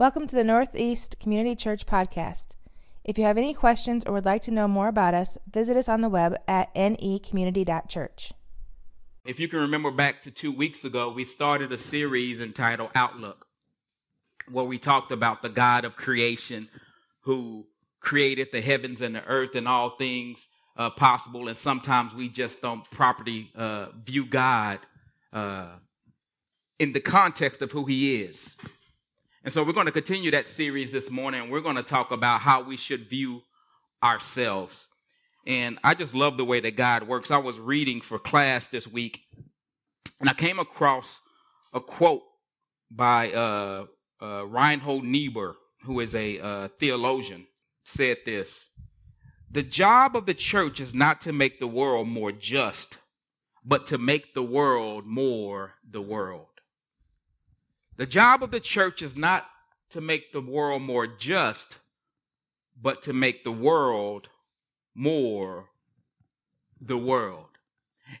Welcome to the Northeast Community Church podcast. If you have any questions or would like to know more about us, visit us on the web at necommunity.church. If you can remember back to two weeks ago, we started a series entitled Outlook, where we talked about the God of creation who created the heavens and the earth and all things uh, possible. And sometimes we just don't properly uh, view God uh, in the context of who he is. And so we're going to continue that series this morning. We're going to talk about how we should view ourselves. And I just love the way that God works. I was reading for class this week, and I came across a quote by uh, uh, Reinhold Niebuhr, who is a uh, theologian, said this The job of the church is not to make the world more just, but to make the world more the world. The job of the church is not to make the world more just, but to make the world more the world.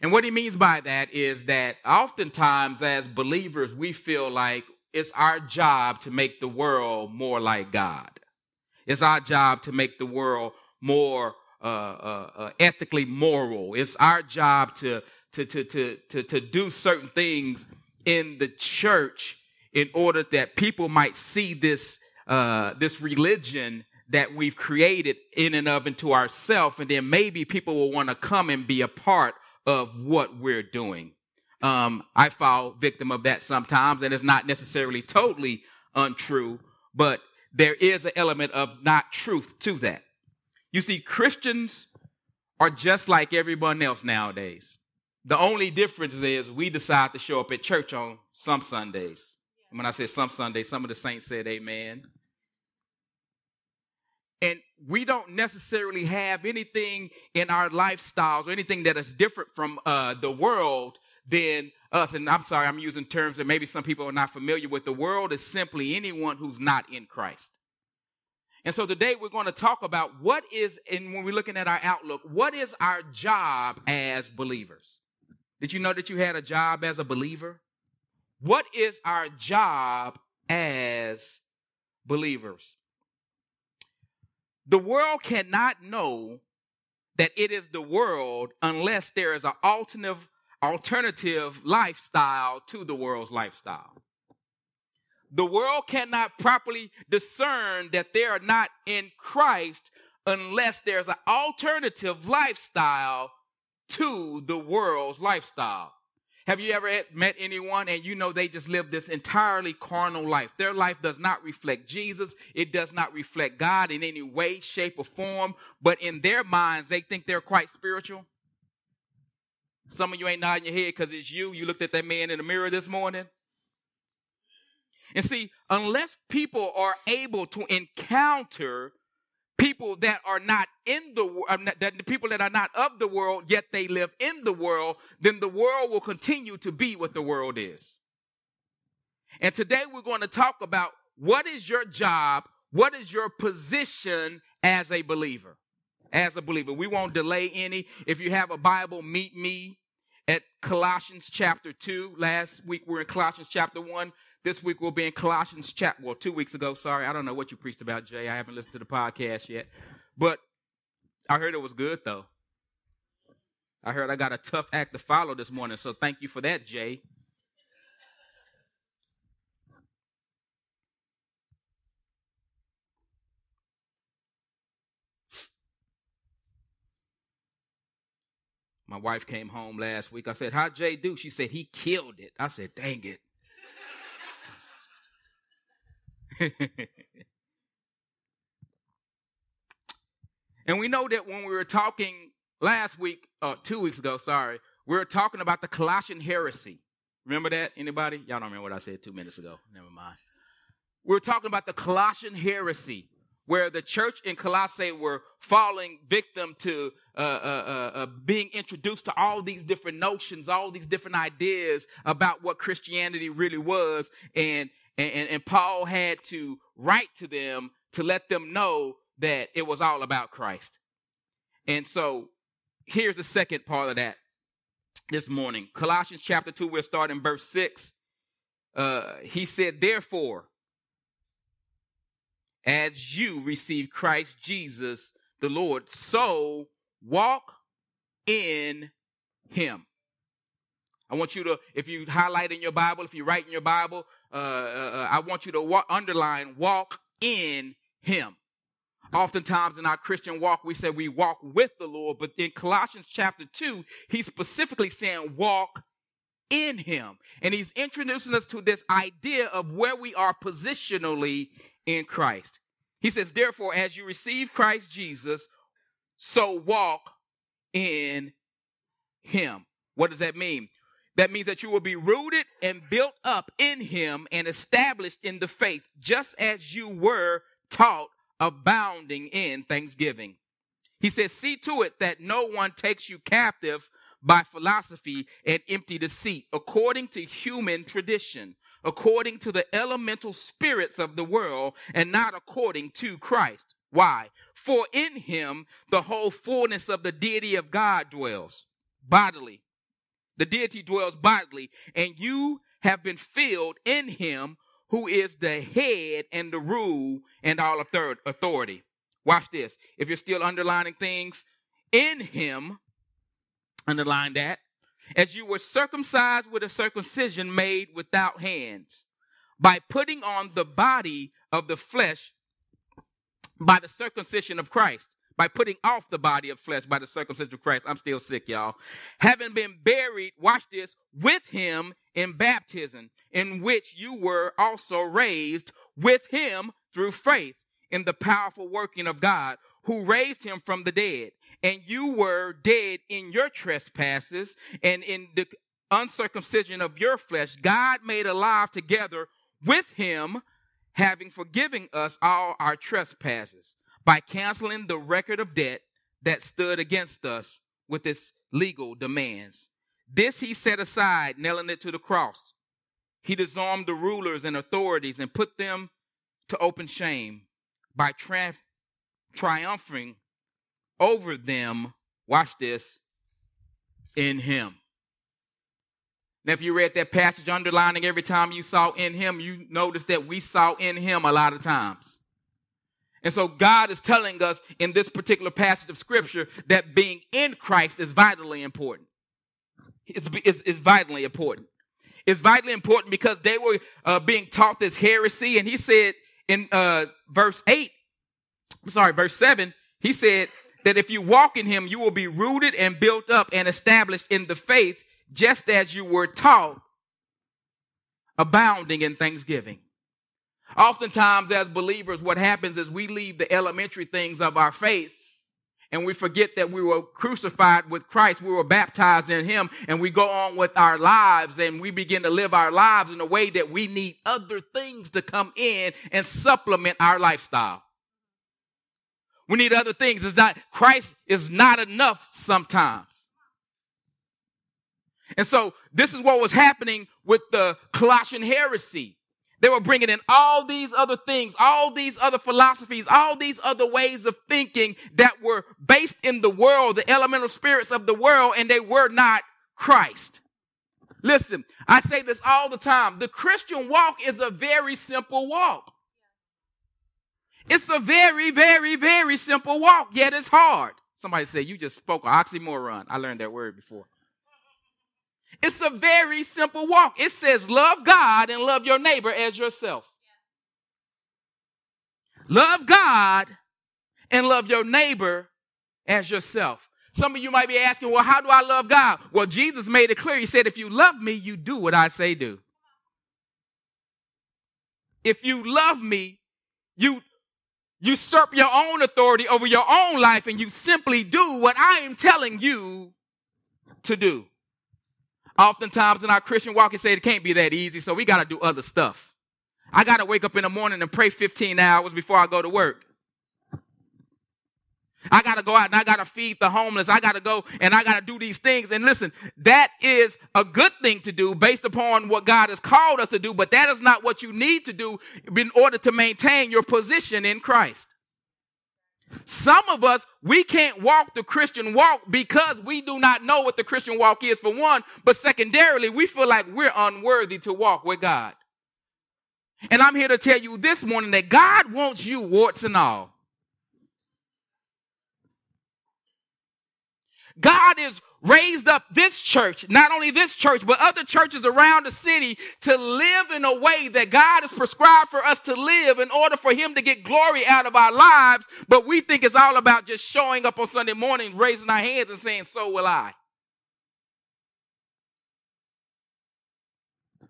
And what he means by that is that oftentimes as believers, we feel like it's our job to make the world more like God. It's our job to make the world more uh, uh, uh, ethically moral. It's our job to, to, to, to, to, to do certain things in the church in order that people might see this uh, this religion that we've created in and of into ourselves, and then maybe people will want to come and be a part of what we're doing. Um, I fall victim of that sometimes, and it's not necessarily totally untrue, but there is an element of not truth to that. You see, Christians are just like everyone else nowadays. The only difference is we decide to show up at church on some Sundays. When I said some Sunday, some of the saints said amen. And we don't necessarily have anything in our lifestyles or anything that is different from uh, the world than us. And I'm sorry, I'm using terms that maybe some people are not familiar with. The world is simply anyone who's not in Christ. And so today we're going to talk about what is, and when we're looking at our outlook, what is our job as believers? Did you know that you had a job as a believer? What is our job as believers? The world cannot know that it is the world unless there is an alternative alternative lifestyle to the world's lifestyle. The world cannot properly discern that they are not in Christ unless there's an alternative lifestyle to the world's lifestyle. Have you ever met anyone and you know they just live this entirely carnal life? Their life does not reflect Jesus. It does not reflect God in any way, shape, or form. But in their minds, they think they're quite spiritual. Some of you ain't nodding your head because it's you. You looked at that man in the mirror this morning. And see, unless people are able to encounter people that are not in the world, um, that the people that are not of the world, yet they live in the world, then the world will continue to be what the world is. And today we're going to talk about what is your job, what is your position as a believer. As a believer, we won't delay any. If you have a Bible, meet me at Colossians chapter 2. Last week we are in Colossians chapter 1. This week we'll be in Colossians chapter, well, two weeks ago, sorry. I don't know what you preached about, Jay. I haven't listened to the podcast yet. But I heard it was good, though. I heard I got a tough act to follow this morning, so thank you for that, Jay. My wife came home last week. I said, How'd Jay do? She said, He killed it. I said, Dang it. and we know that when we were talking last week, uh, two weeks ago, sorry, we were talking about the Colossian heresy. Remember that? Anybody? Y'all don't remember what I said two minutes ago. Never mind. We were talking about the Colossian heresy where the church in Colossae were falling victim to uh, uh, uh, uh, being introduced to all these different notions, all these different ideas about what Christianity really was. And, and, and Paul had to write to them to let them know that it was all about Christ. And so here's the second part of that this morning. Colossians chapter 2, we're starting verse 6. Uh, he said, Therefore, as you receive Christ Jesus the Lord. So walk in him. I want you to, if you highlight in your Bible, if you write in your Bible, uh, uh, I want you to walk, underline, walk in him. Oftentimes in our Christian walk, we say we walk with the Lord, but in Colossians chapter 2, he's specifically saying walk in him. And he's introducing us to this idea of where we are positionally in Christ. He says, therefore, as you receive Christ Jesus, so walk in him. What does that mean? That means that you will be rooted and built up in him and established in the faith, just as you were taught, abounding in thanksgiving. He says, See to it that no one takes you captive by philosophy and empty deceit, according to human tradition, according to the elemental spirits of the world, and not according to Christ. Why? For in him the whole fullness of the deity of God dwells bodily the deity dwells bodily, and you have been filled in him who is the head and the rule and all authority. Watch this. If you're still underlining things, in him, underline that, as you were circumcised with a circumcision made without hands, by putting on the body of the flesh by the circumcision of Christ by putting off the body of flesh by the circumcision of Christ. I'm still sick, y'all. Having been buried, watch this, with him in baptism, in which you were also raised with him through faith in the powerful working of God, who raised him from the dead. And you were dead in your trespasses and in the uncircumcision of your flesh. God made alive together with him, having forgiven us all our trespasses by canceling the record of debt that stood against us with its legal demands. This he set aside, nailing it to the cross. He disarmed the rulers and authorities and put them to open shame by tri- triumphing over them. Watch this in him. Now, if you read that passage underlining every time you saw in him, you notice that we saw in him a lot of times. And so God is telling us in this particular passage of scripture that being in Christ is vitally important. It's, it's, it's vitally important. It's vitally important because they were uh, being taught this heresy. And he said in uh, verse 8, I'm sorry, verse 7, he said that if you walk in him, you will be rooted and built up and established in the faith, just as you were taught, abounding in thanksgiving. Oftentimes, as believers, what happens is we leave the elementary things of our faith and we forget that we were crucified with Christ. We were baptized in Him, and we go on with our lives and we begin to live our lives in a way that we need other things to come in and supplement our lifestyle. We need other things. It's not, Christ is not enough sometimes. And so, this is what was happening with the Colossian heresy. They were bringing in all these other things, all these other philosophies, all these other ways of thinking that were based in the world, the elemental spirits of the world, and they were not Christ. Listen, I say this all the time. The Christian walk is a very simple walk. It's a very, very, very simple walk, yet it's hard. Somebody said, You just spoke an oxymoron. I learned that word before. It's a very simple walk. It says, love God and love your neighbor as yourself. Love God and love your neighbor as yourself. Some of you might be asking, well, how do I love God? Well, Jesus made it clear. He said, if you love me, you do what I say do. If you love me, you usurp your own authority over your own life and you simply do what I am telling you to do. Oftentimes in our Christian walk, it say it can't be that easy, so we got to do other stuff. I got to wake up in the morning and pray 15 hours before I go to work. I got to go out and I got to feed the homeless. I got to go and I got to do these things. And listen, that is a good thing to do based upon what God has called us to do, but that is not what you need to do in order to maintain your position in Christ. Some of us, we can't walk the Christian walk because we do not know what the Christian walk is, for one, but secondarily, we feel like we're unworthy to walk with God. And I'm here to tell you this morning that God wants you, warts and all. God is raised up this church, not only this church, but other churches around the city to live in a way that God has prescribed for us to live in order for Him to get glory out of our lives. But we think it's all about just showing up on Sunday morning, raising our hands and saying, So will I.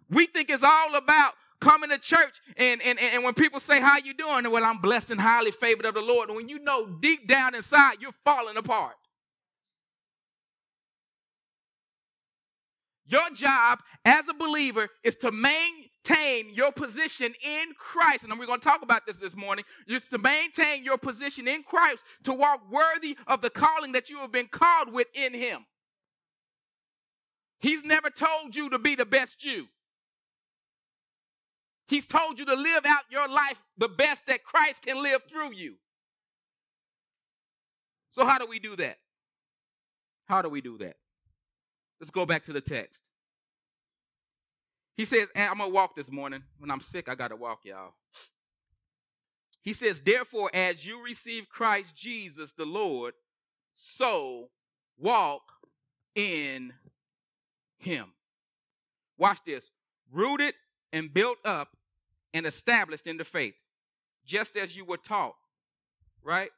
We think it's all about coming to church and, and, and when people say, How you doing? Well, I'm blessed and highly favored of the Lord. And when you know deep down inside you're falling apart. Your job as a believer is to maintain your position in Christ. And we're going to talk about this this morning. It's to maintain your position in Christ, to walk worthy of the calling that you have been called with in Him. He's never told you to be the best you. He's told you to live out your life the best that Christ can live through you. So, how do we do that? How do we do that? Let's go back to the text. He says, I'm going to walk this morning. When I'm sick, I got to walk, y'all. He says, Therefore, as you receive Christ Jesus the Lord, so walk in him. Watch this. Rooted and built up and established in the faith, just as you were taught. Right?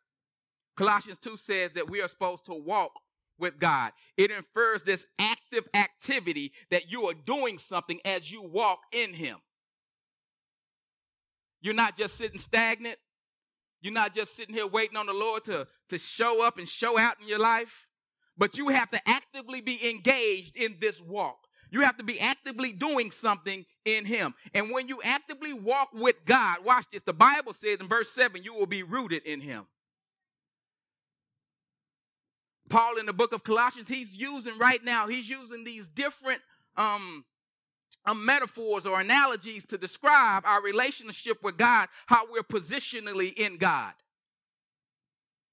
Colossians 2 says that we are supposed to walk with God. It infers this active activity that you are doing something as you walk in Him. You're not just sitting stagnant. You're not just sitting here waiting on the Lord to, to show up and show out in your life, but you have to actively be engaged in this walk. You have to be actively doing something in Him. And when you actively walk with God, watch this. The Bible says in verse 7 you will be rooted in Him. Paul in the book of Colossians, he's using right now, he's using these different um, um, metaphors or analogies to describe our relationship with God, how we're positionally in God.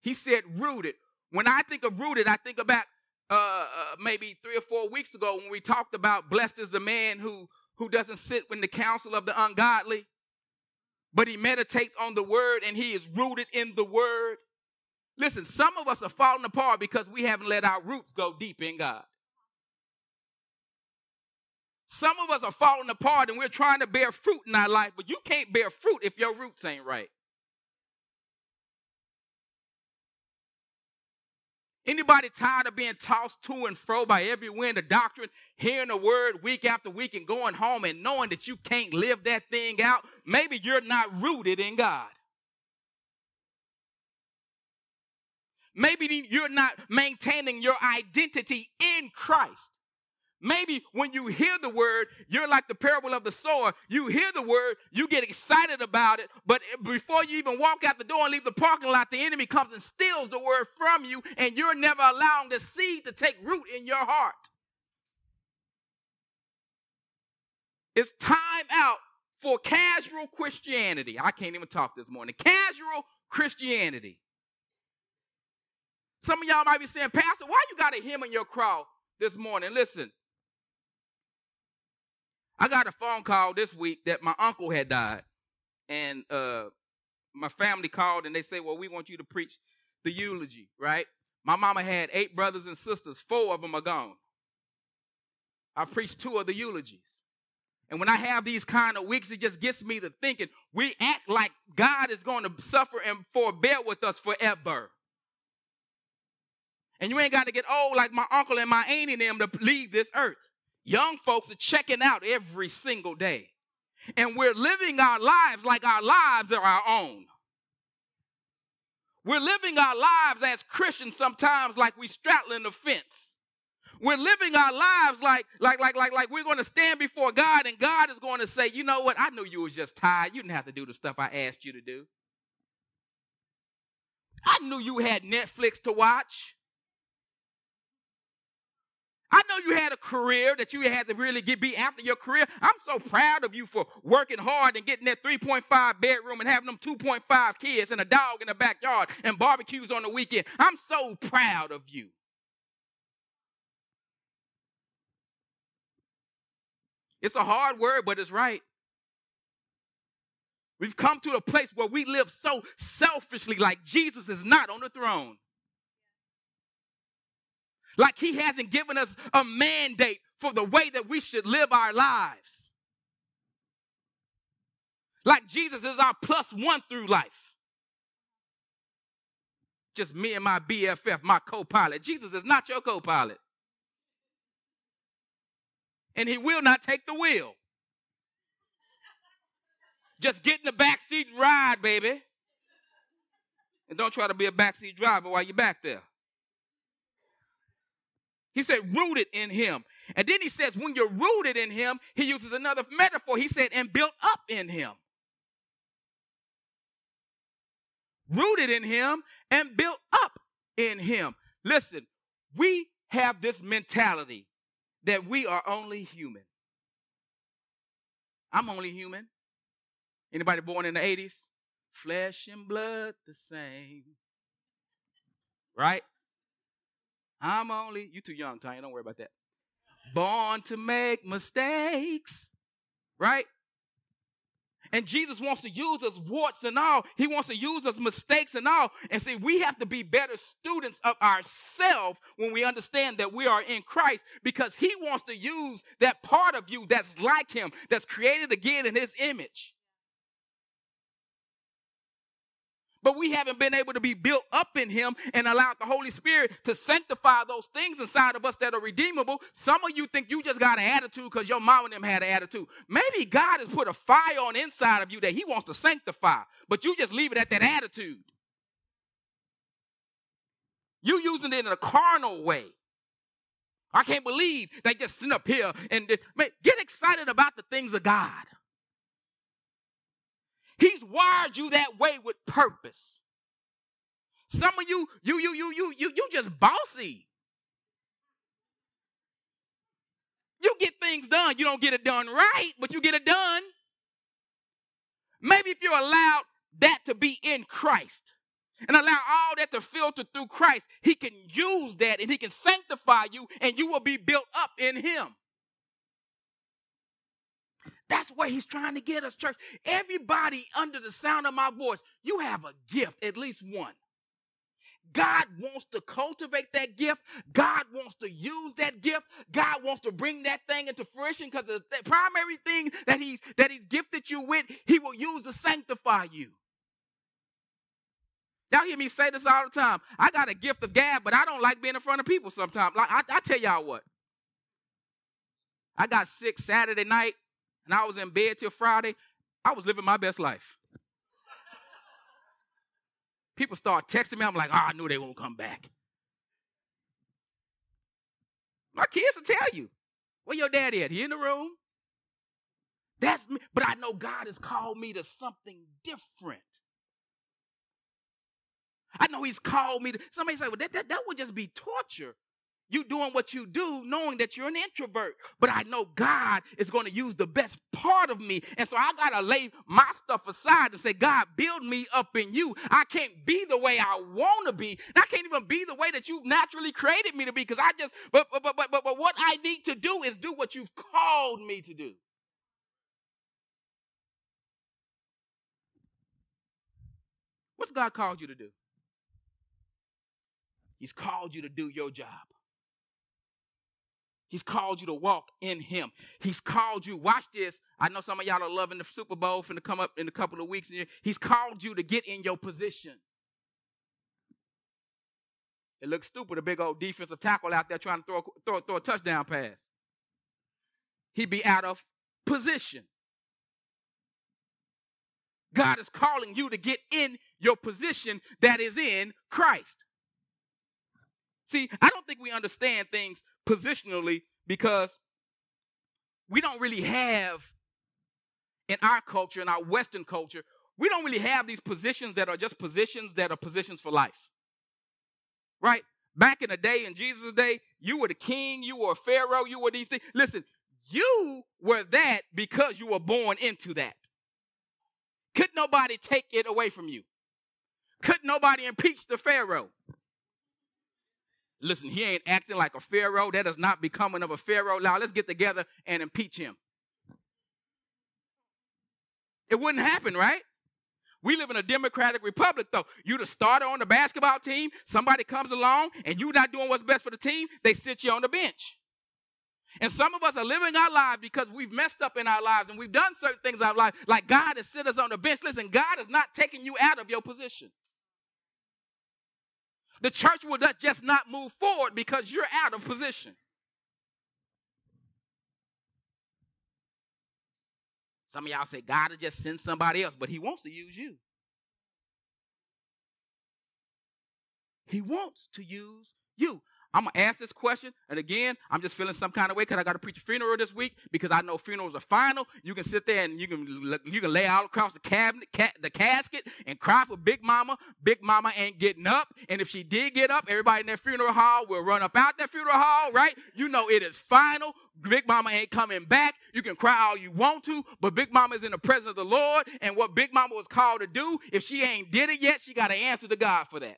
He said rooted. When I think of rooted, I think about uh, uh, maybe three or four weeks ago when we talked about blessed is the man who, who doesn't sit in the counsel of the ungodly, but he meditates on the word and he is rooted in the word. Listen, some of us are falling apart because we haven't let our roots go deep in God. Some of us are falling apart and we're trying to bear fruit in our life, but you can't bear fruit if your roots ain't right. Anybody tired of being tossed to and fro by every wind of doctrine, hearing the word week after week and going home and knowing that you can't live that thing out? Maybe you're not rooted in God. Maybe you're not maintaining your identity in Christ. Maybe when you hear the word, you're like the parable of the sower. You hear the word, you get excited about it, but before you even walk out the door and leave the parking lot, the enemy comes and steals the word from you, and you're never allowing the seed to take root in your heart. It's time out for casual Christianity. I can't even talk this morning. Casual Christianity. Some of y'all might be saying, Pastor, why you got a hymn in your crowd this morning? Listen, I got a phone call this week that my uncle had died. And uh, my family called and they said, Well, we want you to preach the eulogy, right? My mama had eight brothers and sisters, four of them are gone. I preached two of the eulogies. And when I have these kind of weeks, it just gets me to thinking we act like God is going to suffer and forbear with us forever. And you ain't got to get old like my uncle and my auntie and them to leave this earth. Young folks are checking out every single day. And we're living our lives like our lives are our own. We're living our lives as Christians sometimes like we straddling the fence. We're living our lives like, like, like, like, like we're going to stand before God and God is going to say, you know what? I knew you was just tired. You didn't have to do the stuff I asked you to do. I knew you had Netflix to watch. I know you had a career that you had to really get be after your career. I'm so proud of you for working hard and getting that 3.5 bedroom and having them 2.5 kids and a dog in the backyard and barbecues on the weekend. I'm so proud of you. It's a hard word, but it's right. We've come to a place where we live so selfishly, like Jesus is not on the throne. Like he hasn't given us a mandate for the way that we should live our lives. Like Jesus is our plus one through life. Just me and my BFF, my co pilot. Jesus is not your co pilot. And he will not take the wheel. Just get in the back seat and ride, baby. And don't try to be a backseat driver while you're back there. He said, rooted in him. And then he says, when you're rooted in him, he uses another metaphor. He said, and built up in him. Rooted in him and built up in him. Listen, we have this mentality that we are only human. I'm only human. Anybody born in the 80s? Flesh and blood the same. Right? I'm only, you too young, Tanya, don't worry about that. Born to make mistakes. Right? And Jesus wants to use us warts and all. He wants to use us mistakes and all. And see, we have to be better students of ourselves when we understand that we are in Christ because he wants to use that part of you that's like him, that's created again in his image. But we haven't been able to be built up in him and allowed the Holy Spirit to sanctify those things inside of us that are redeemable. Some of you think you just got an attitude because your mom and them had an attitude. Maybe God has put a fire on inside of you that he wants to sanctify, but you just leave it at that attitude. You using it in a carnal way. I can't believe they just sit up here and get excited about the things of God. He's wired you that way with purpose. Some of you, you, you, you, you, you, you just bossy. You get things done. You don't get it done right, but you get it done. Maybe if you're allowed that to be in Christ and allow all that to filter through Christ, He can use that and He can sanctify you and you will be built up in Him. That's where he's trying to get us, church. Everybody under the sound of my voice, you have a gift, at least one. God wants to cultivate that gift. God wants to use that gift. God wants to bring that thing into fruition because the primary thing that he's that he's gifted you with, he will use to sanctify you. Y'all hear me say this all the time. I got a gift of gab, but I don't like being in front of people sometimes. Like I, I tell y'all what. I got sick Saturday night and I was in bed till Friday, I was living my best life. People start texting me. I'm like, oh, I knew they won't come back. My kids will tell you, where your daddy at? He in the room? That's me. But I know God has called me to something different. I know He's called me to. Somebody say, well, that, that, that would just be torture you doing what you do knowing that you're an introvert. But I know God is going to use the best part of me. And so I got to lay my stuff aside and say, God, build me up in you. I can't be the way I want to be. I can't even be the way that you've naturally created me to be because I just, but, but, but, but, but what I need to do is do what you've called me to do. What's God called you to do? He's called you to do your job. He's called you to walk in him. He's called you, watch this. I know some of y'all are loving the Super Bowl finna come up in a couple of weeks. He's called you to get in your position. It looks stupid, a big old defensive tackle out there trying to throw, throw, throw a touchdown pass. He'd be out of position. God is calling you to get in your position that is in Christ. See, I don't think we understand things positionally because we don't really have in our culture, in our Western culture, we don't really have these positions that are just positions that are positions for life. Right? Back in the day, in Jesus' day, you were the king, you were a pharaoh, you were these things. Listen, you were that because you were born into that. Could nobody take it away from you? Could nobody impeach the pharaoh? Listen, he ain't acting like a Pharaoh. That is not becoming of a Pharaoh. Now let's get together and impeach him. It wouldn't happen, right? We live in a democratic republic, though. You the starter on the basketball team, somebody comes along and you're not doing what's best for the team, they sit you on the bench. And some of us are living our lives because we've messed up in our lives and we've done certain things in our life. Like God has set us on the bench. Listen, God is not taking you out of your position. The church will just not move forward because you're out of position. Some of y'all say God will just send somebody else, but He wants to use you. He wants to use you. I'm gonna ask this question, and again, I'm just feeling some kind of way because I got to preach a funeral this week because I know funerals are final. You can sit there and you can you can lay out across the cabinet, ca- the casket, and cry for Big Mama. Big Mama ain't getting up, and if she did get up, everybody in that funeral hall will run up out that funeral hall, right? You know it is final. Big Mama ain't coming back. You can cry all you want to, but Big Mama is in the presence of the Lord, and what Big Mama was called to do, if she ain't did it yet, she got to answer to God for that.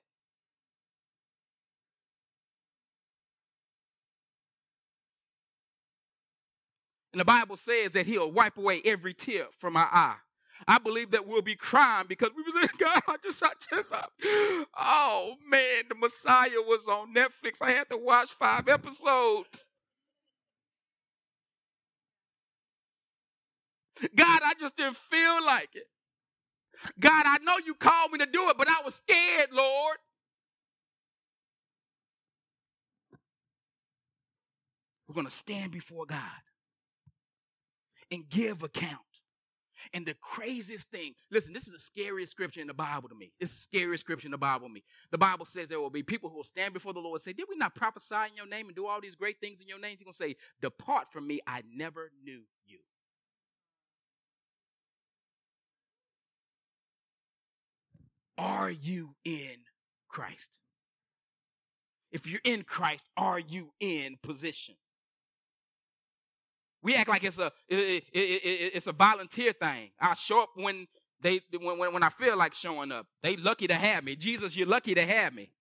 And the Bible says that he'll wipe away every tear from our eye. I believe that we'll be crying because we was like, God, I just, I just, I, oh man, the Messiah was on Netflix. I had to watch five episodes. God, I just didn't feel like it. God, I know you called me to do it, but I was scared, Lord. We're going to stand before God and give account. And the craziest thing, listen, this is the scariest scripture in the Bible to me. It's the scariest scripture in the Bible to me. The Bible says there will be people who will stand before the Lord and say, Did we not prophesy in your name and do all these great things in your name? He's going to say, Depart from me, I never knew you. Are you in Christ? If you're in Christ, are you in position? We act like it's a it, it, it, it's a volunteer thing. I show up when they when, when I feel like showing up. They lucky to have me. Jesus, you're lucky to have me.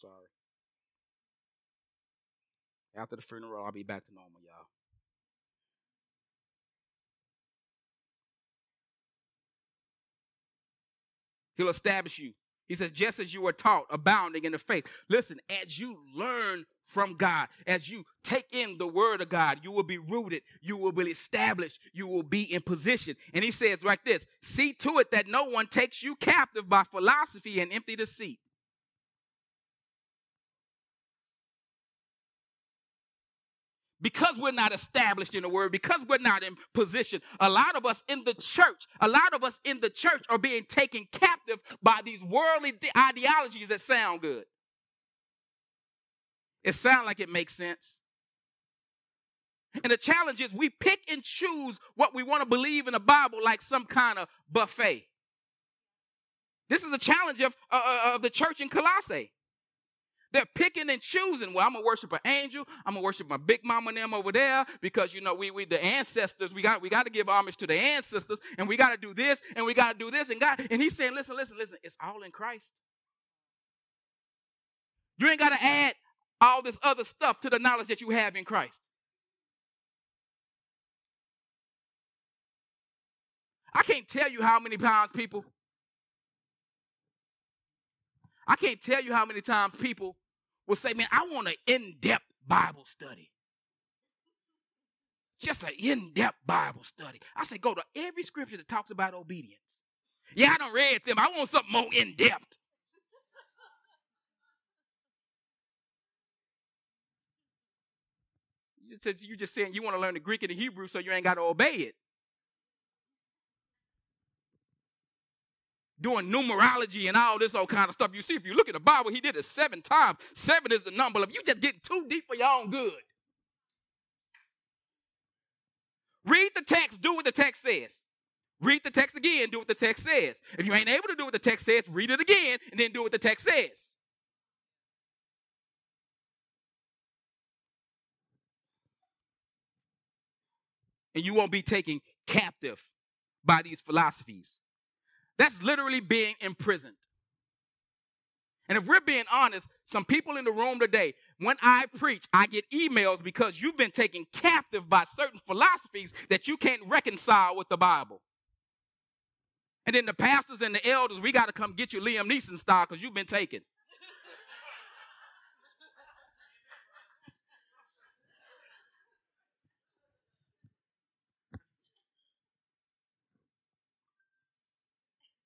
Sorry. After the funeral, I'll be back to normal, y'all. He'll establish you he says, just as you were taught, abounding in the faith. Listen, as you learn from God, as you take in the word of God, you will be rooted, you will be established, you will be in position. And he says like this see to it that no one takes you captive by philosophy and empty deceit because we're not established in the word, because we're not in position, a lot of us in the church, a lot of us in the church are being taken captive by these worldly ideologies that sound good. It sounds like it makes sense. And the challenge is we pick and choose what we want to believe in the Bible like some kind of buffet. This is a challenge of, uh, uh of the church in Colossae. They're picking and choosing. Well, I'm gonna worship an angel. I'm gonna worship my big mama and them over there because you know we we the ancestors. We got we got to give homage to the ancestors, and we got to do this and we got to do this. And God and He's saying, listen, listen, listen. It's all in Christ. You ain't got to add all this other stuff to the knowledge that you have in Christ. I can't tell you how many pounds people I can't tell you how many times people will say, Man, I want an in depth Bible study. Just an in depth Bible study. I say, Go to every scripture that talks about obedience. Yeah, I don't read them. I want something more in depth. You're just saying you want to learn the Greek and the Hebrew so you ain't got to obey it. Doing numerology and all this old kind of stuff. You see, if you look at the Bible, he did it seven times. Seven is the number of you just getting too deep for your own good. Read the text, do what the text says. Read the text again, do what the text says. If you ain't able to do what the text says, read it again and then do what the text says. And you won't be taken captive by these philosophies. That's literally being imprisoned. And if we're being honest, some people in the room today, when I preach, I get emails because you've been taken captive by certain philosophies that you can't reconcile with the Bible. And then the pastors and the elders, we got to come get you Liam Neeson style because you've been taken.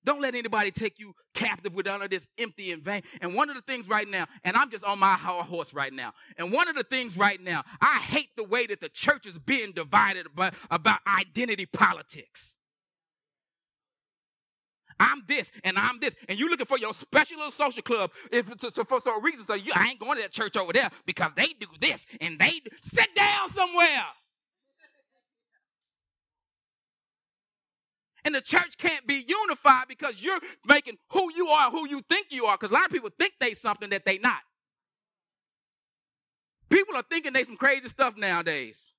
Don't let anybody take you captive with all of this empty and vain. And one of the things right now, and I'm just on my horse right now, and one of the things right now, I hate the way that the church is being divided about, about identity politics. I'm this and I'm this, and you looking for your special little social club if so, so for some reason. So you, I ain't going to that church over there because they do this and they sit down somewhere. And the church can't be unified because you're making who you are who you think you are. Because a lot of people think they something that they not. People are thinking they some crazy stuff nowadays.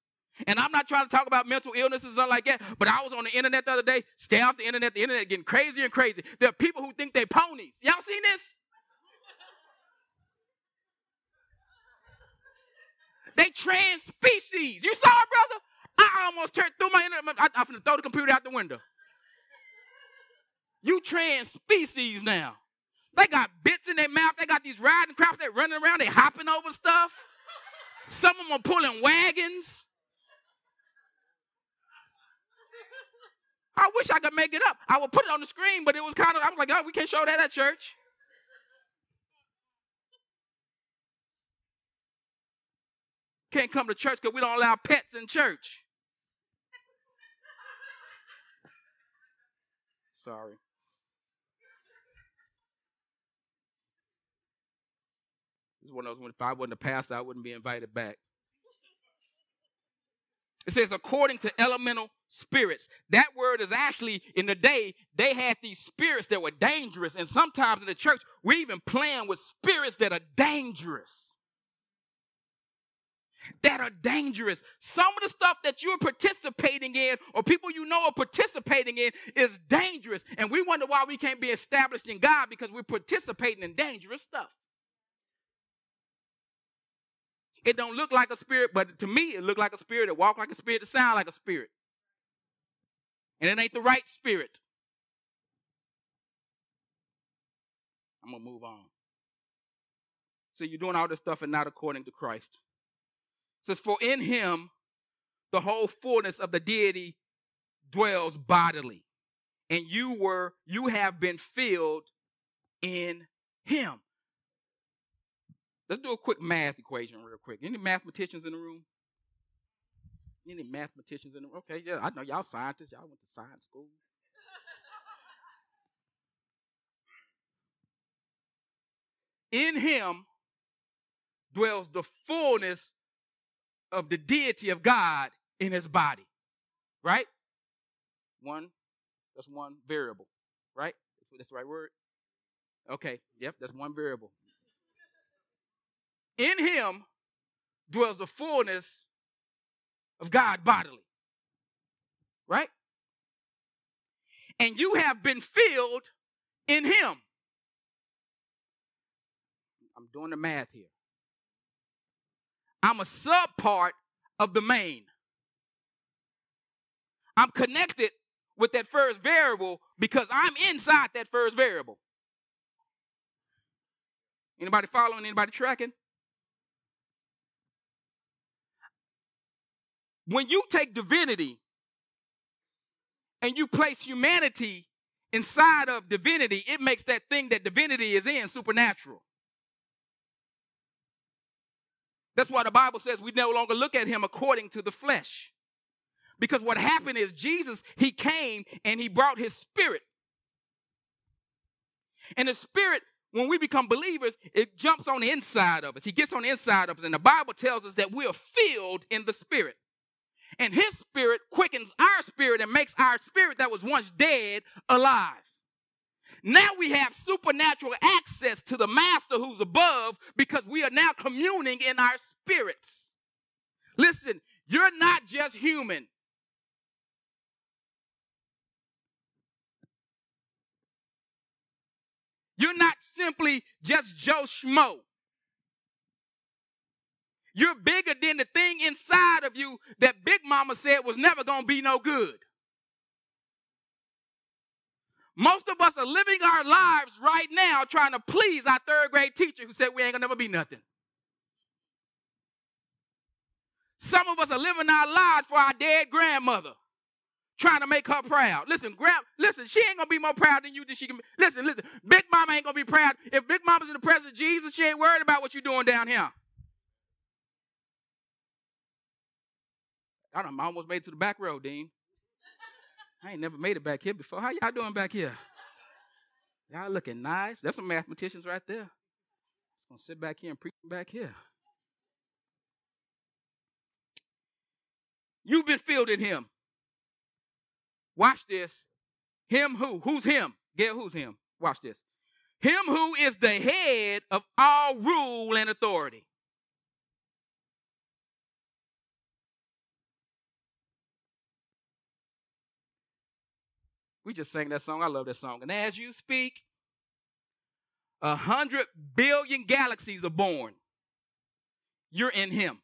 And I'm not trying to talk about mental illnesses something like that, but I was on the internet the other day, stay off the internet, the internet getting crazier and crazy. There are people who think they're ponies. Y'all seen this? they trans species. You saw it, brother? I almost turned through my internet. I'm gonna throw the computer out the window. You trans species now. They got bits in their mouth. They got these riding crops. They're running around. They're hopping over stuff. Some of them are pulling wagons. I wish I could make it up. I would put it on the screen, but it was kind of, I was like, oh, we can't show that at church. Can't come to church because we don't allow pets in church. Sorry. This is one of those if I wasn't a pastor, I wouldn't be invited back. It says, according to elemental spirits. That word is actually, in the day, they had these spirits that were dangerous. And sometimes in the church, we're even playing with spirits that are dangerous. That are dangerous. Some of the stuff that you're participating in, or people you know are participating in, is dangerous. And we wonder why we can't be established in God because we're participating in dangerous stuff. It don't look like a spirit, but to me, it looked like a spirit. It walked like a spirit. It sound like a spirit. And it ain't the right spirit. I'm going to move on. So you're doing all this stuff and not according to Christ. It says, For in him the whole fullness of the deity dwells bodily. And you were, you have been filled in him. Let's do a quick math equation real quick. Any mathematicians in the room? Any mathematicians in the room? Okay, yeah, I know y'all scientists. Y'all went to science school. in him dwells the fullness of the deity of God in his body. Right? One, that's one variable. Right? That's the right word? Okay, yep, that's one variable. In him dwells the fullness of God bodily. Right? And you have been filled in him. I'm doing the math here. I'm a subpart of the main. I'm connected with that first variable because I'm inside that first variable. Anybody following? Anybody tracking? When you take divinity and you place humanity inside of divinity, it makes that thing that divinity is in supernatural. That's why the Bible says we no longer look at him according to the flesh. Because what happened is Jesus, he came and he brought his spirit. And the spirit, when we become believers, it jumps on the inside of us. He gets on the inside of us. And the Bible tells us that we are filled in the spirit. And his spirit quickens our spirit and makes our spirit that was once dead alive. Now we have supernatural access to the master who's above because we are now communing in our spirits. Listen, you're not just human. You're not simply just Joe Schmo. You're bigger than the thing inside of you that Big Mama said was never going to be no good. Most of us are living our lives right now trying to please our third grade teacher who said we ain't gonna never be nothing. Some of us are living our lives for our dead grandmother, trying to make her proud. Listen, grand, listen, she ain't gonna be more proud than you than she can be. Listen, listen, Big Mama ain't gonna be proud. If Big Mama's in the presence of Jesus, she ain't worried about what you're doing down here. I almost made it to the back row, Dean. I ain't never made it back here before. How y'all doing back here? Y'all looking nice. There's some mathematicians right there. Just gonna sit back here and preach back here. You've been filled in him. Watch this. Him who? Who's him? Get who's him? Watch this. Him who is the head of all rule and authority. We just sang that song. I love that song. And as you speak, a hundred billion galaxies are born. You're in Him.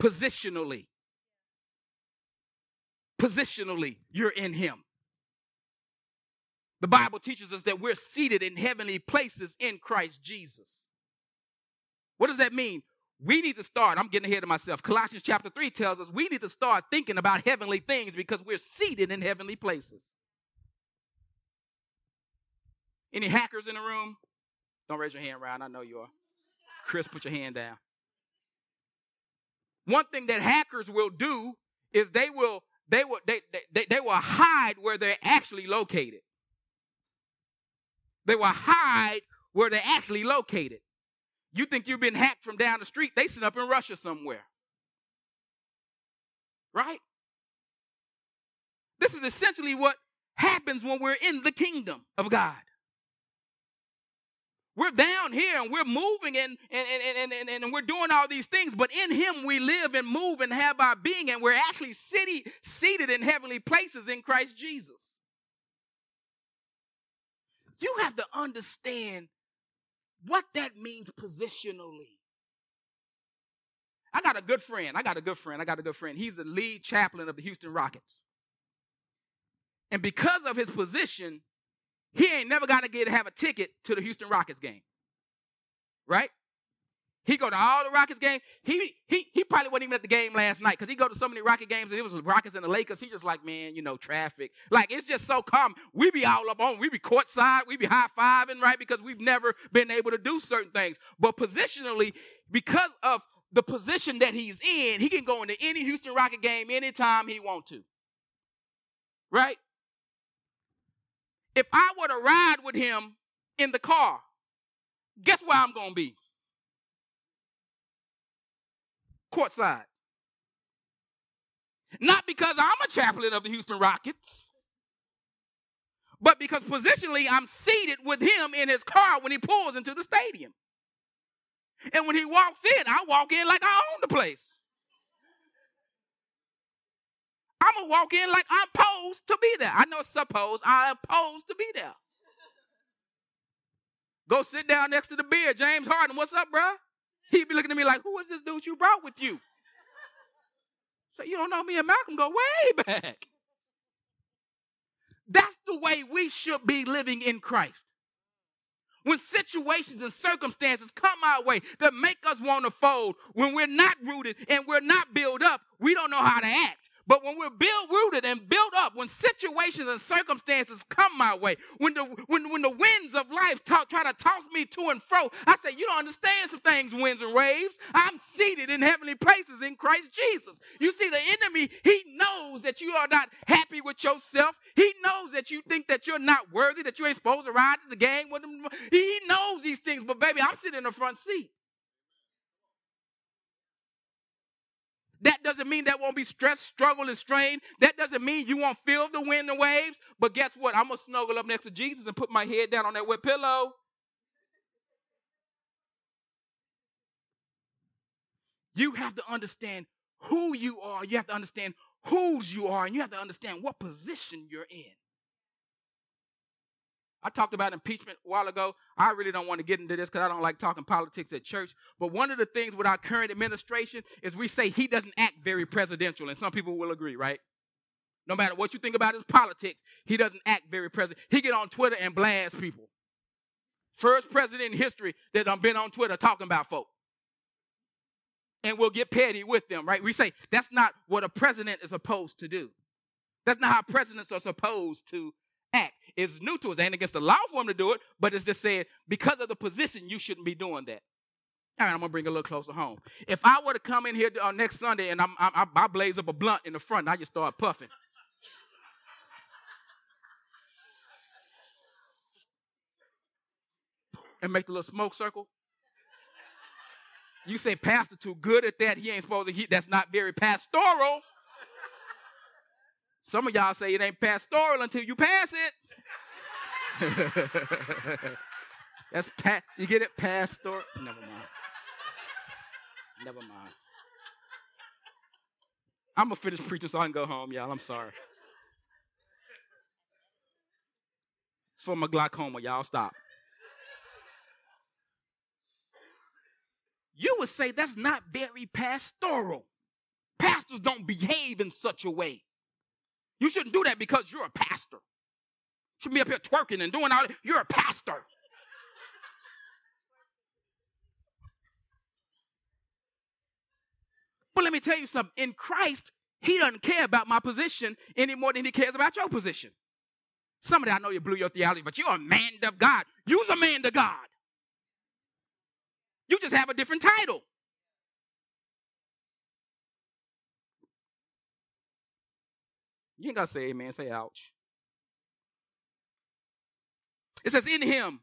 Positionally. Positionally, you're in Him. The Bible teaches us that we're seated in heavenly places in Christ Jesus. What does that mean? We need to start. I'm getting ahead of myself. Colossians chapter 3 tells us we need to start thinking about heavenly things because we're seated in heavenly places. Any hackers in the room? Don't raise your hand, Ryan. I know you are. Chris, put your hand down. One thing that hackers will do is they will they will they, they, they will hide where they're actually located. They will hide where they're actually located. You think you've been hacked from down the street, they sit up in Russia somewhere. Right? This is essentially what happens when we're in the kingdom of God. We're down here and we're moving and, and, and, and, and, and we're doing all these things, but in Him we live and move and have our being, and we're actually city, seated in heavenly places in Christ Jesus. You have to understand what that means positionally. I got a good friend. I got a good friend. I got a good friend. He's the lead chaplain of the Houston Rockets. And because of his position, he ain't never got to get to have a ticket to the Houston Rockets game. Right? He go to all the Rockets games. He he he probably wasn't even at the game last night because he go to so many Rocket games and it was Rockets and the Lakers. He just like, man, you know, traffic. Like it's just so common. We be all up on, we be courtside, we be high fiving, right? Because we've never been able to do certain things. But positionally, because of the position that he's in, he can go into any Houston Rocket game anytime he want to. Right? If I were to ride with him in the car, guess where I'm gonna be? Courtside. Not because I'm a chaplain of the Houston Rockets, but because positionally I'm seated with him in his car when he pulls into the stadium. And when he walks in, I walk in like I own the place. I'm gonna walk in like I'm supposed to be there. I know suppose I'm supposed to be there. Go sit down next to the Beard. James Harden, what's up, bruh? He'd be looking at me like, who is this dude you brought with you? So you don't know me and Malcolm go way back. That's the way we should be living in Christ. When situations and circumstances come our way that make us want to fold, when we're not rooted and we're not built up, we don't know how to act. But when we're built, rooted, and built up, when situations and circumstances come my way, when the when, when the winds of life try to toss me to and fro, I say, You don't understand some things, winds and waves. I'm seated in heavenly places in Christ Jesus. You see, the enemy, he knows that you are not happy with yourself. He knows that you think that you're not worthy, that you ain't supposed to ride to the game with him. He knows these things, but baby, I'm sitting in the front seat. That doesn't mean that won't be stress, struggle, and strain. That doesn't mean you won't feel the wind and waves. But guess what? I'm going to snuggle up next to Jesus and put my head down on that wet pillow. You have to understand who you are. You have to understand whose you are. And you have to understand what position you're in. I talked about impeachment a while ago. I really don't want to get into this because I don't like talking politics at church. But one of the things with our current administration is we say he doesn't act very presidential, and some people will agree, right? No matter what you think about his politics, he doesn't act very president. He get on Twitter and blast people. First president in history that I've been on Twitter talking about folk. And we'll get petty with them, right? We say that's not what a president is supposed to do. That's not how presidents are supposed to It's new to us. ain't against the law for him to do it, but it's just saying because of the position, you shouldn't be doing that. All right, I'm gonna bring it a little closer home. If I were to come in here uh, next Sunday and I'm, I, I blaze up a blunt in the front, and I just start puffing. and make the little smoke circle. You say pastor too good at that. He ain't supposed to. He, that's not very pastoral. Some of y'all say it ain't pastoral until you pass it. That's pat. You get it, pastor. Never mind. Never mind. I'm gonna finish preaching so I can go home, y'all. I'm sorry. It's for my glaucoma, y'all. Stop. You would say that's not very pastoral. Pastors don't behave in such a way. You shouldn't do that because you're a pastor. You shouldn't be up here twerking and doing all that. You're a pastor. But let me tell you something. In Christ, he doesn't care about my position any more than he cares about your position. Somebody, I know you blew your theology, but you're a man of God. You're a man of God. You just have a different title. You ain't got to say amen, say ouch. It says, In him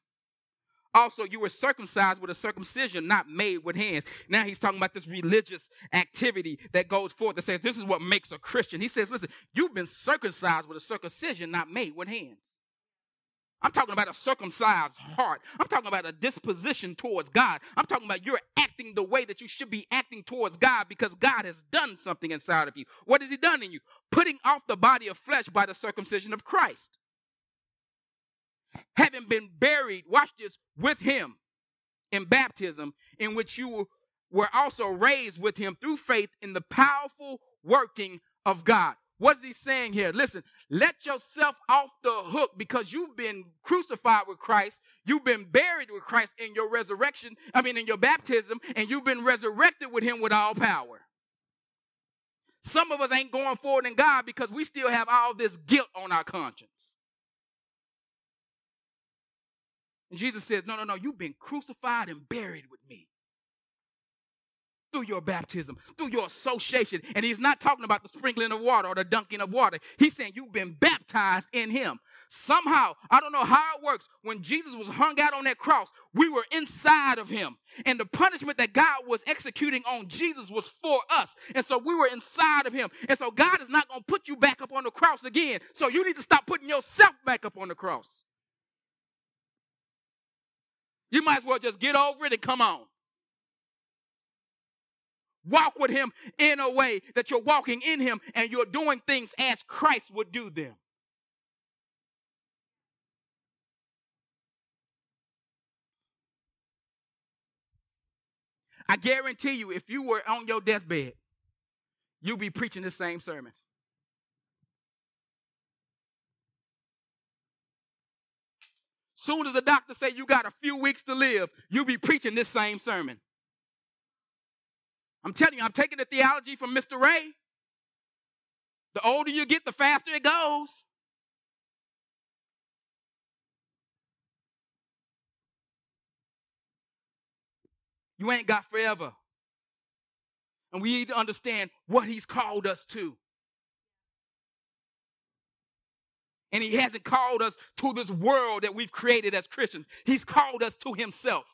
also you were circumcised with a circumcision not made with hands. Now he's talking about this religious activity that goes forth that says this is what makes a Christian. He says, Listen, you've been circumcised with a circumcision not made with hands. I'm talking about a circumcised heart. I'm talking about a disposition towards God. I'm talking about you're acting the way that you should be acting towards God because God has done something inside of you. What has He done in you? Putting off the body of flesh by the circumcision of Christ. Having been buried, watch this, with Him in baptism, in which you were also raised with Him through faith in the powerful working of God. What is he saying here? Listen, let yourself off the hook because you've been crucified with Christ. You've been buried with Christ in your resurrection, I mean, in your baptism, and you've been resurrected with him with all power. Some of us ain't going forward in God because we still have all this guilt on our conscience. And Jesus says, No, no, no, you've been crucified and buried with me through your baptism, through your association. And he's not talking about the sprinkling of water or the dunking of water. He's saying you've been baptized in him. Somehow, I don't know how it works. When Jesus was hung out on that cross, we were inside of him. And the punishment that God was executing on Jesus was for us. And so we were inside of him. And so God is not going to put you back up on the cross again. So you need to stop putting yourself back up on the cross. You might as well just get over it and come on. Walk with him in a way that you're walking in him and you're doing things as Christ would do them. I guarantee you, if you were on your deathbed, you'll be preaching the same sermon. Soon as the doctor say you got a few weeks to live, you'll be preaching this same sermon. I'm telling you, I'm taking the theology from Mr. Ray. The older you get, the faster it goes. You ain't got forever. And we need to understand what he's called us to. And he hasn't called us to this world that we've created as Christians. He's called us to himself.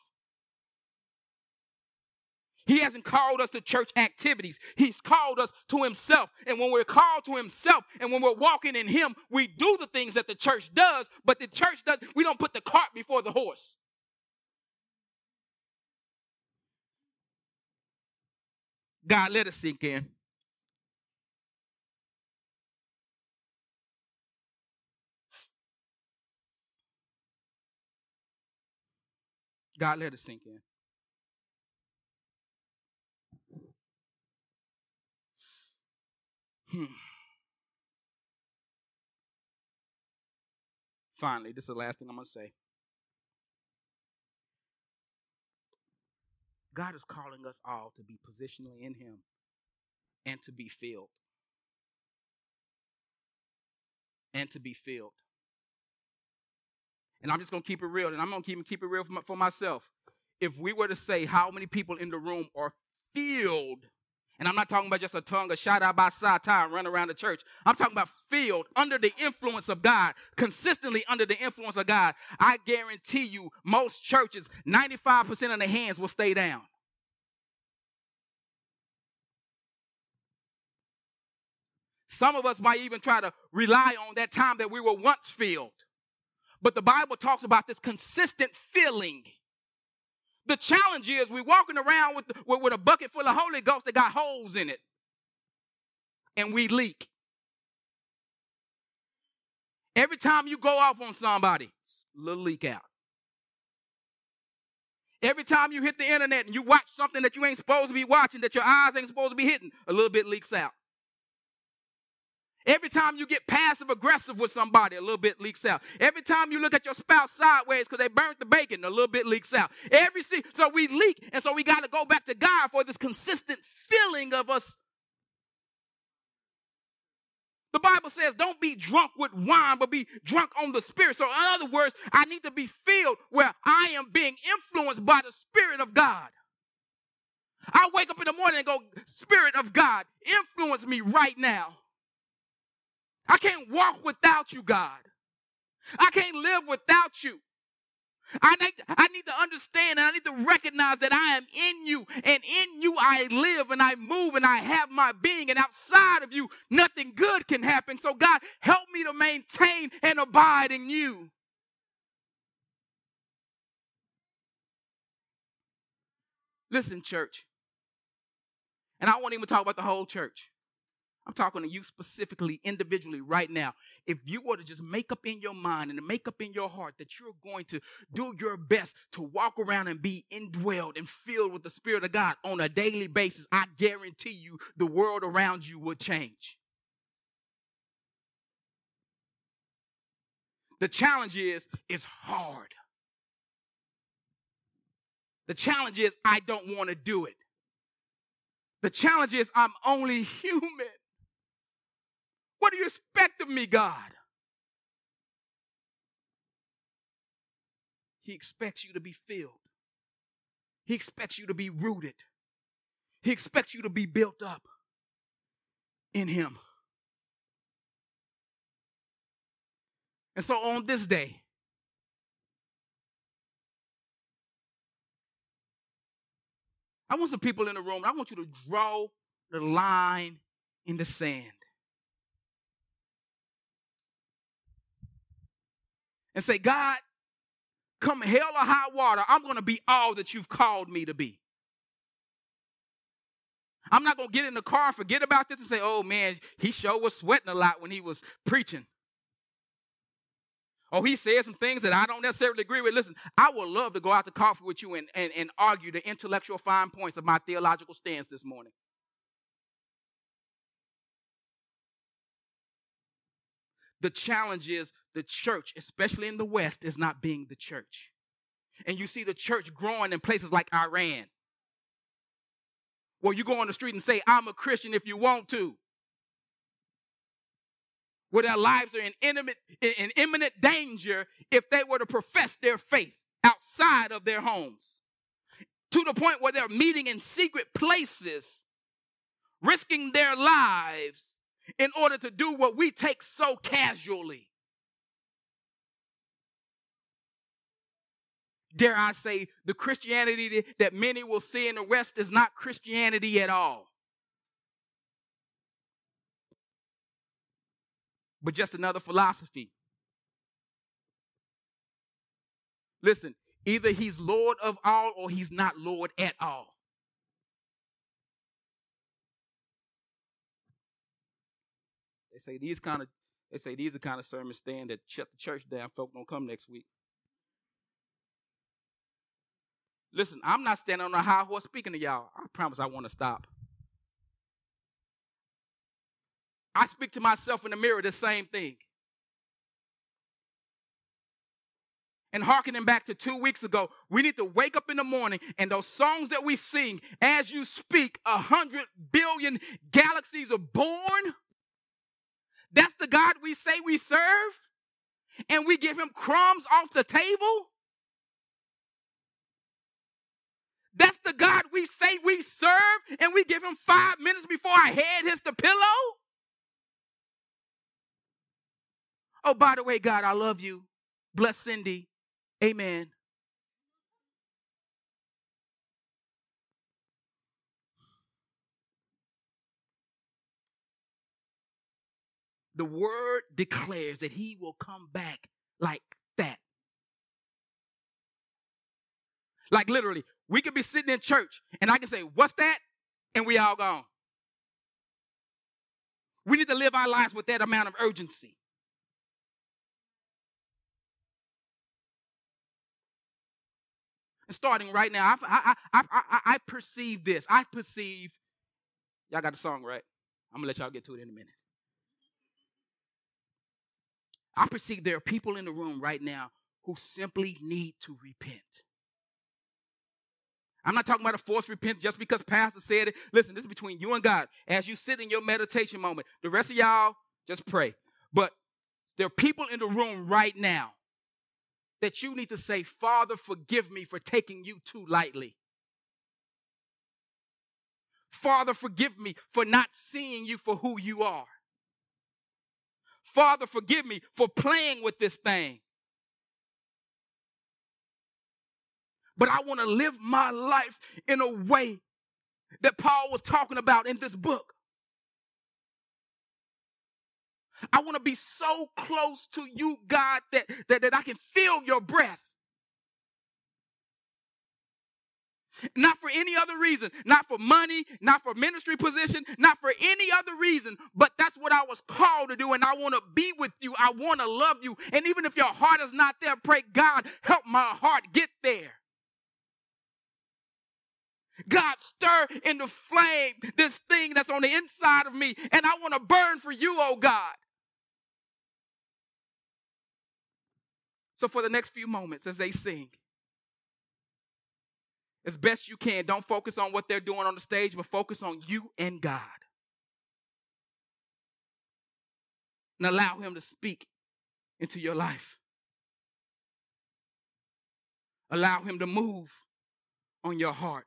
He hasn't called us to church activities. He's called us to himself. And when we're called to himself and when we're walking in him, we do the things that the church does, but the church does we don't put the cart before the horse. God, let us sink in. God, let it sink in. Hmm. Finally, this is the last thing I'm going to say. God is calling us all to be positionally in Him and to be filled. And to be filled. And I'm just going to keep it real, and I'm going to keep, keep it real for, my, for myself. If we were to say how many people in the room are filled and I'm not talking about just a tongue of shout out by side time run around the church. I'm talking about filled under the influence of God, consistently under the influence of God. I guarantee you, most churches, 95% of the hands will stay down. Some of us might even try to rely on that time that we were once filled. But the Bible talks about this consistent filling. The challenge is we're walking around with, with, with a bucket full of Holy Ghost that got holes in it. And we leak. Every time you go off on somebody, a little leak out. Every time you hit the internet and you watch something that you ain't supposed to be watching, that your eyes ain't supposed to be hitting, a little bit leaks out. Every time you get passive aggressive with somebody, a little bit leaks out. Every time you look at your spouse sideways because they burnt the bacon, a little bit leaks out. Every see, so we leak, and so we got to go back to God for this consistent feeling of us. The Bible says, don't be drunk with wine, but be drunk on the Spirit. So, in other words, I need to be filled where I am being influenced by the Spirit of God. I wake up in the morning and go, Spirit of God, influence me right now. I can't walk without you, God. I can't live without you. I need, I need to understand and I need to recognize that I am in you, and in you I live and I move and I have my being, and outside of you, nothing good can happen. So, God, help me to maintain and abide in you. Listen, church, and I won't even talk about the whole church. I'm talking to you specifically, individually, right now. If you were to just make up in your mind and make up in your heart that you're going to do your best to walk around and be indwelled and filled with the Spirit of God on a daily basis, I guarantee you the world around you will change. The challenge is, it's hard. The challenge is, I don't want to do it. The challenge is, I'm only human. What do you expect of me, God? He expects you to be filled. He expects you to be rooted. He expects you to be built up in Him. And so on this day, I want some people in the room, I want you to draw the line in the sand. And say, God, come hell or high water, I'm going to be all that you've called me to be. I'm not going to get in the car and forget about this and say, oh man, he sure was sweating a lot when he was preaching. Oh, he said some things that I don't necessarily agree with. Listen, I would love to go out to coffee with you and, and, and argue the intellectual fine points of my theological stance this morning. The challenge is the church, especially in the West, is not being the church. And you see the church growing in places like Iran. Where you go on the street and say, I'm a Christian if you want to. Where their lives are in, in imminent danger if they were to profess their faith outside of their homes. To the point where they're meeting in secret places, risking their lives in order to do what we take so casually. Dare I say, the Christianity that many will see in the West is not Christianity at all. But just another philosophy. Listen, either he's Lord of all or he's not Lord at all. They say these kind of they say these are kind of sermons stand that shut the church down. Folk don't come next week. Listen, I'm not standing on a high horse speaking to y'all. I promise I want to stop. I speak to myself in the mirror the same thing. And harkening back to two weeks ago, we need to wake up in the morning and those songs that we sing, as you speak, a hundred billion galaxies are born. That's the God we say we serve. And we give him crumbs off the table. That's the God we say we serve, and we give him five minutes before our head hits the pillow. Oh, by the way, God, I love you. Bless Cindy. Amen. The word declares that he will come back like that. Like literally, we could be sitting in church and I can say, What's that? And we all gone. We need to live our lives with that amount of urgency. And starting right now, I, I, I, I, perceive this. I perceive, y'all got the song right. I'm going to let y'all get to it in a minute. I perceive there are people in the room right now who simply need to repent. I'm not talking about a forced repentance just because Pastor said it. Listen, this is between you and God. As you sit in your meditation moment, the rest of y'all just pray. But there are people in the room right now that you need to say, Father, forgive me for taking you too lightly. Father, forgive me for not seeing you for who you are. Father, forgive me for playing with this thing. But I want to live my life in a way that Paul was talking about in this book. I want to be so close to you, God, that, that, that I can feel your breath. Not for any other reason, not for money, not for ministry position, not for any other reason, but that's what I was called to do. And I want to be with you. I want to love you. And even if your heart is not there, pray, God, help my heart get there. God, stir in the flame this thing that's on the inside of me, and I want to burn for you, oh God. So, for the next few moments as they sing, as best you can, don't focus on what they're doing on the stage, but focus on you and God. And allow Him to speak into your life. Allow Him to move on your heart.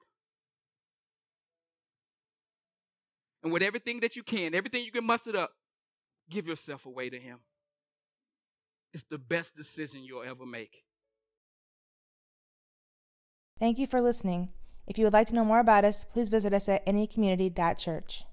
And with everything that you can, everything you can muster up, give yourself away to Him. It's the best decision you'll ever make. Thank you for listening. If you would like to know more about us, please visit us at anycommunity.church.